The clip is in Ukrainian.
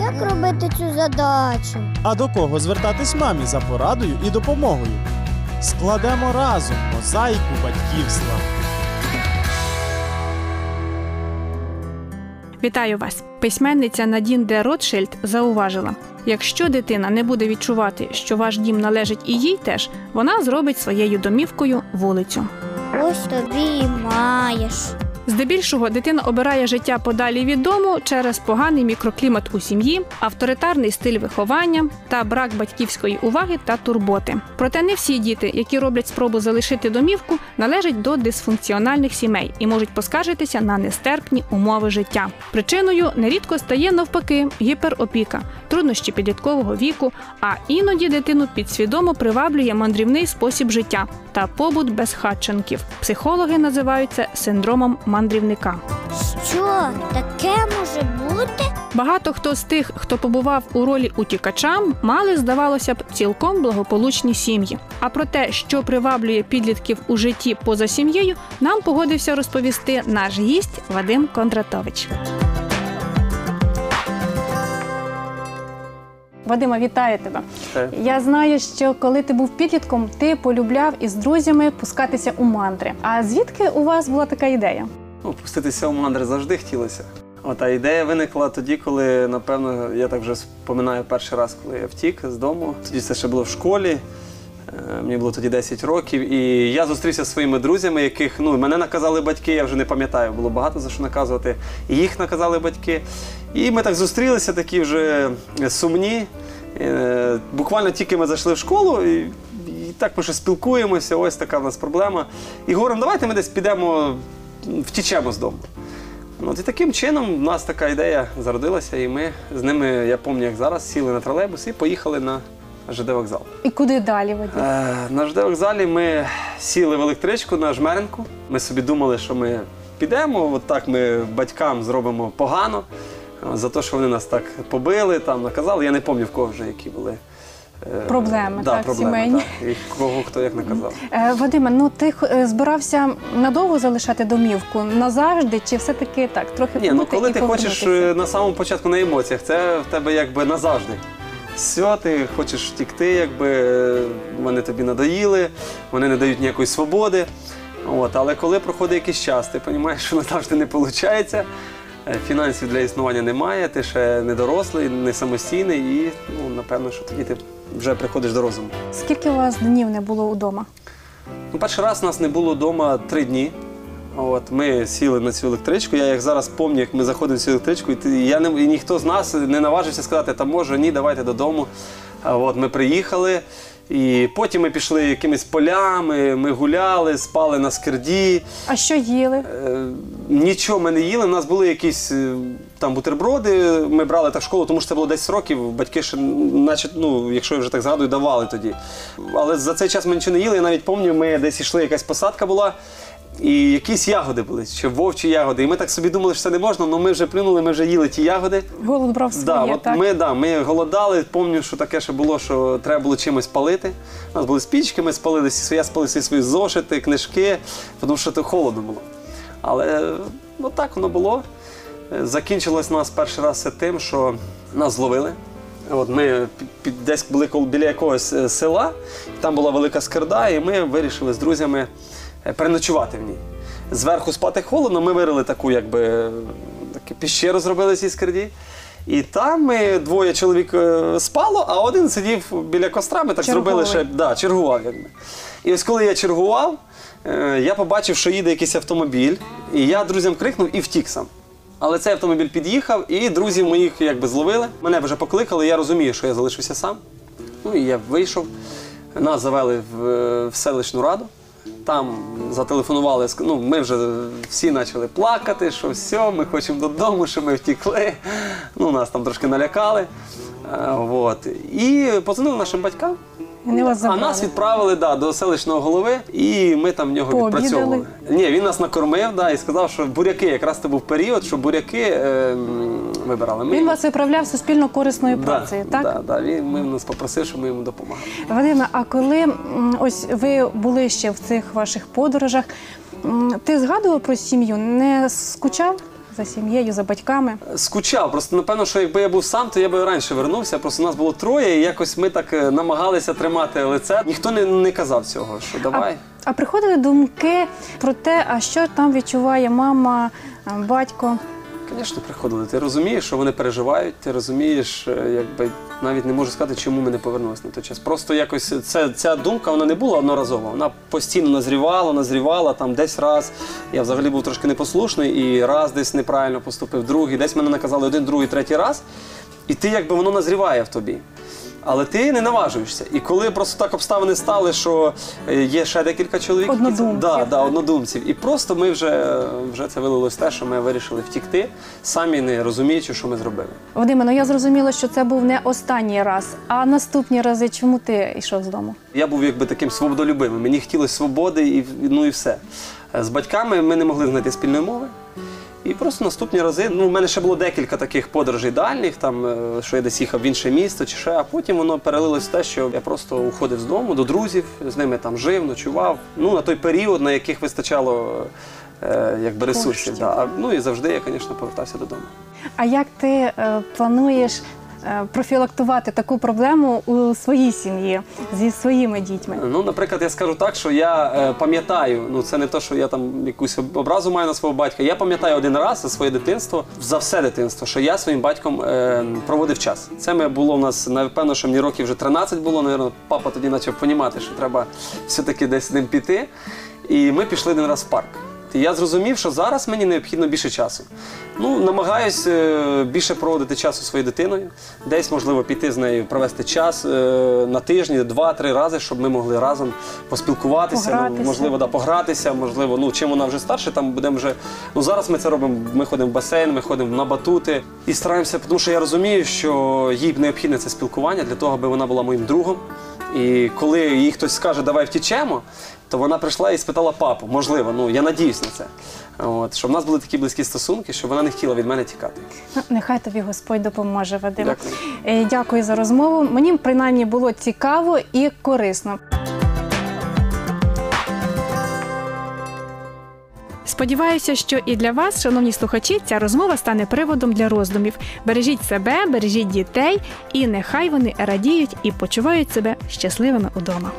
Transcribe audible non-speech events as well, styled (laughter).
Як робити цю задачу? А до кого звертатись мамі за порадою і допомогою? Складемо разом мозаїку батьківства. Вітаю вас! Письменниця Надін де Ротшильд зауважила: якщо дитина не буде відчувати, що ваш дім належить і їй теж, вона зробить своєю домівкою вулицю. Ось тобі і маєш. Здебільшого дитина обирає життя подалі від дому через поганий мікроклімат у сім'ї, авторитарний стиль виховання та брак батьківської уваги та турботи. Проте не всі діти, які роблять спробу залишити домівку, належать до дисфункціональних сімей і можуть поскаржитися на нестерпні умови життя. Причиною нерідко стає навпаки гіперопіка, труднощі підліткового віку, а іноді дитину підсвідомо приваблює мандрівний спосіб життя та побут безхатченків. Психологи називають це синдромом мандрівника. Що таке може бути? Багато хто з тих, хто побував у ролі утікача, мали, здавалося б, цілком благополучні сім'ї. А про те, що приваблює підлітків у житті поза сім'єю, нам погодився розповісти наш гість Вадим Кондратович. Вадима, вітаю тебе. Я знаю, що коли ти був підлітком, ти полюбляв із друзями пускатися у мандри. А звідки у вас була така ідея? Ну, пуститися у мандри завжди хотілося. От, а ідея виникла тоді, коли, напевно, я так вже споминаю перший раз, коли я втік з дому. Тоді це ще було в школі. Е, Мені було тоді 10 років, і я зустрівся зі своїми друзями, яких ну мене наказали батьки, я вже не пам'ятаю, було багато за що наказувати. І їх наказали батьки. І ми так зустрілися, такі вже сумні. Е, Буквально тільки ми зайшли в школу, і, і так ми ще спілкуємося. Ось така в нас проблема. І говоримо, давайте ми десь підемо, втічемо з дому. Ну, і таким чином в нас така ідея зародилася, і ми з ними, я пам'ятаю, як зараз, сіли на тролейбус і поїхали на ЖД вокзал. І куди далі, Вадим? Е, на ЖД вокзалі ми сіли в електричку на жмеренку. Ми собі думали, що ми підемо, от так ми батькам зробимо погано е, за те, що вони нас так побили, там наказали. Я не пам'ятаю, в кого вже які були. е, Проблеми, да, так, проблеми, сімейні. Так, і кого хто як наказав. Вадиме, ну ти збирався надовго залишати домівку назавжди, чи все-таки так, трохи Ні, ну коли і ти хочеш на самому початку на емоціях, це в тебе якби назавжди. Все, ти хочеш втікти, якби е, вони тобі надоїли, вони не дають ніякої свободи. От, але коли проходить якийсь час, ти розумієш, що (laughs) назавжди не виходить, фінансів для існування немає, ти ще не дорослий, не самостійний, і ну, напевно, що тоді ти вже приходиш до розуму. Скільки у вас днів не було вдома? Ну, перший раз у нас не було вдома три дні. От, ми сіли на цю електричку. Я як зараз пам'ятаю, як ми заходимо в цю електричку, і, ти- я не, і ніхто з нас не наважився сказати, та може, ні, давайте додому. А от, ми приїхали, і потім ми пішли якимись полями, ми гуляли, спали на скирді. А що їли? Е, Нічого ми не їли. У нас були якісь е, там бутерброди. Ми брали так в школу, тому що це було 10 років. Батьки ще, наче, ну, якщо я вже так згадую, давали тоді. Але за цей час ми нічого не їли. Я навіть пам'ятаю, ми десь йшли, якась посадка була. І якісь ягоди були, чи вовчі ягоди. І ми так собі думали, що це не можна, але ми вже плюнули, ми вже їли ті ягоди. Голод брав своє, Да, от так? ми, да, ми голодали. Пам'ятаю, що таке ще було, що треба було чимось палити. У нас були спічки, ми спалили всі, я спалив всі свої зошити, книжки, тому що то холодно було. Але ну, так воно було. Закінчилось у нас перший раз все тим, що нас зловили. От ми під, десь були біля якогось е, села, там була велика скирда, і ми вирішили з друзями переночувати в ній. Зверху спати холодно, ми вирили таку, якби е, таку піщеру зробили цій скирді. І там ми двоє чоловік е, спало, а один сидів біля костра. Ми так зробили ще да, чергував. Якби. І ось коли я чергував, е, я побачив, що їде якийсь автомобіль, і я друзям крикнув і втік сам. Але цей автомобіль під'їхав, і друзі моїх якби зловили. Мене вже покликали, я розумію, що я залишився сам. Ну і я вийшов. Нас завели в, е, в селищну раду. Там зателефонували, ну, ми вже всі почали плакати, що все, ми хочемо додому, що ми втікли. Ну, нас там трошки налякали. Е, вот. І позвонили нашим батькам. Вони вас А забрали. нас відправили да, до селищного голови, і ми там в нього Пообідали? відпрацьовували. Ні, він нас накормив да, і сказав, що буряки, якраз це був період, що буряки е, м, вибирали. Ми Він вас виправляв суспільно корисною да, працею, так? Да, да, він ми нас попросив, щоб ми йому допомагали. Вадиме, а коли ось ви були ще в цих ваших подорожах, ти згадував про сім'ю? Не скучав? за сім'єю, за батьками. Скучав. Просто напевно, що якби я був сам, то я би раніше вернувся. Просто нас було троє, і якось ми так е, намагалися тримати лице. Ніхто не, не казав цього, що давай. А приходили думки про те, а що там відчуває мама, батько. Звісно, приходили. Ти розумієш, що вони переживають, ти розумієш, е, якби навіть не можу сказати, чому ми не повернулися на той час. Просто якось це, ця думка вона не була одноразова. Вона постійно назрівала, назрівала там десь раз. Я взагалі був трошки непослушний і раз десь неправильно поступив, другий, десь мене наказали один, другий, третій раз. І ти якби воно назріває в тобі. Але ти не наважуєшся. І коли просто так обставини стали, що е, є ще декілька чоловік, які це-. Да, да, однодумців. І просто ми вже, вже це вилилось те, що ми вирішили втікти, самі не розуміючи, що ми зробили. Вадиме, ну я зрозуміла, що це був не останній раз. А наступні рази чому ти йшов з дому? Я був якби таким свободолюбимим. Мені хотілося свободи і ну і все. Е, З батьками ми не могли знайти спільної мови. І просто наступні рази, ну, в мене ще було декілька таких подорожей дальніх, там, е, що я десь їхав в інше місто чи ще, а потім воно перелилось в те, що я просто уходив з дому до друзів, з ними там жив, ночував. Ну, на той період, на яких вистачало е, якби ресурсів. Да. А, Ну і завжди я, звісно, повертався додому. А як ти е, плануєш профілактувати таку проблему у своїй сім'ї зі своїми дітьми? Ну, наприклад, я скажу так, що я е, пам'ятаю, ну це не те, що я там якусь образу маю на свого батька. Я пам'ятаю один раз за своє дитинство, за все дитинство, що я своїм батьком е, проводив час. Це ми було в нас, напевно, що мені років вже 13 було. Навірно, папа тоді почав розуміти, що треба все-таки десь з ним піти. І ми пішли один раз в парк. І я зрозумів, що зараз мені необхідно більше часу. Ну, намагаюсь е, більше проводити часу своєю дитиною, десь, можливо, піти з нею, провести час е, на тижні, два-три рази, щоб ми могли разом поспілкуватися, Погратися. Ну, можливо, да, погратися, можливо, ну чим вона вже старше, там будемо вже. Ну зараз ми це робимо. Ми ходимо в басейн, ми ходимо на батути і стараємося, тому що я розумію, що їй необхідне це спілкування для того, аби вона була моїм другом. І коли їй хтось скаже, давай втічемо, то вона прийшла і спитала папу. Можливо, ну я надіюсь на це. От, щоб в нас були такі близькі стосунки, щоб вона не хотіла від мене тікати. Ну, Нехай тобі Господь допоможе, Вадим. Дякую. Е, Дякую за розмову. Мені принаймні було цікаво і корисно. Сподіваюся, що і для вас, шановні слухачі, ця розмова стане приводом для роздумів. Бережіть себе, бережіть дітей, і нехай вони радіють і почувають себе щасливими удома.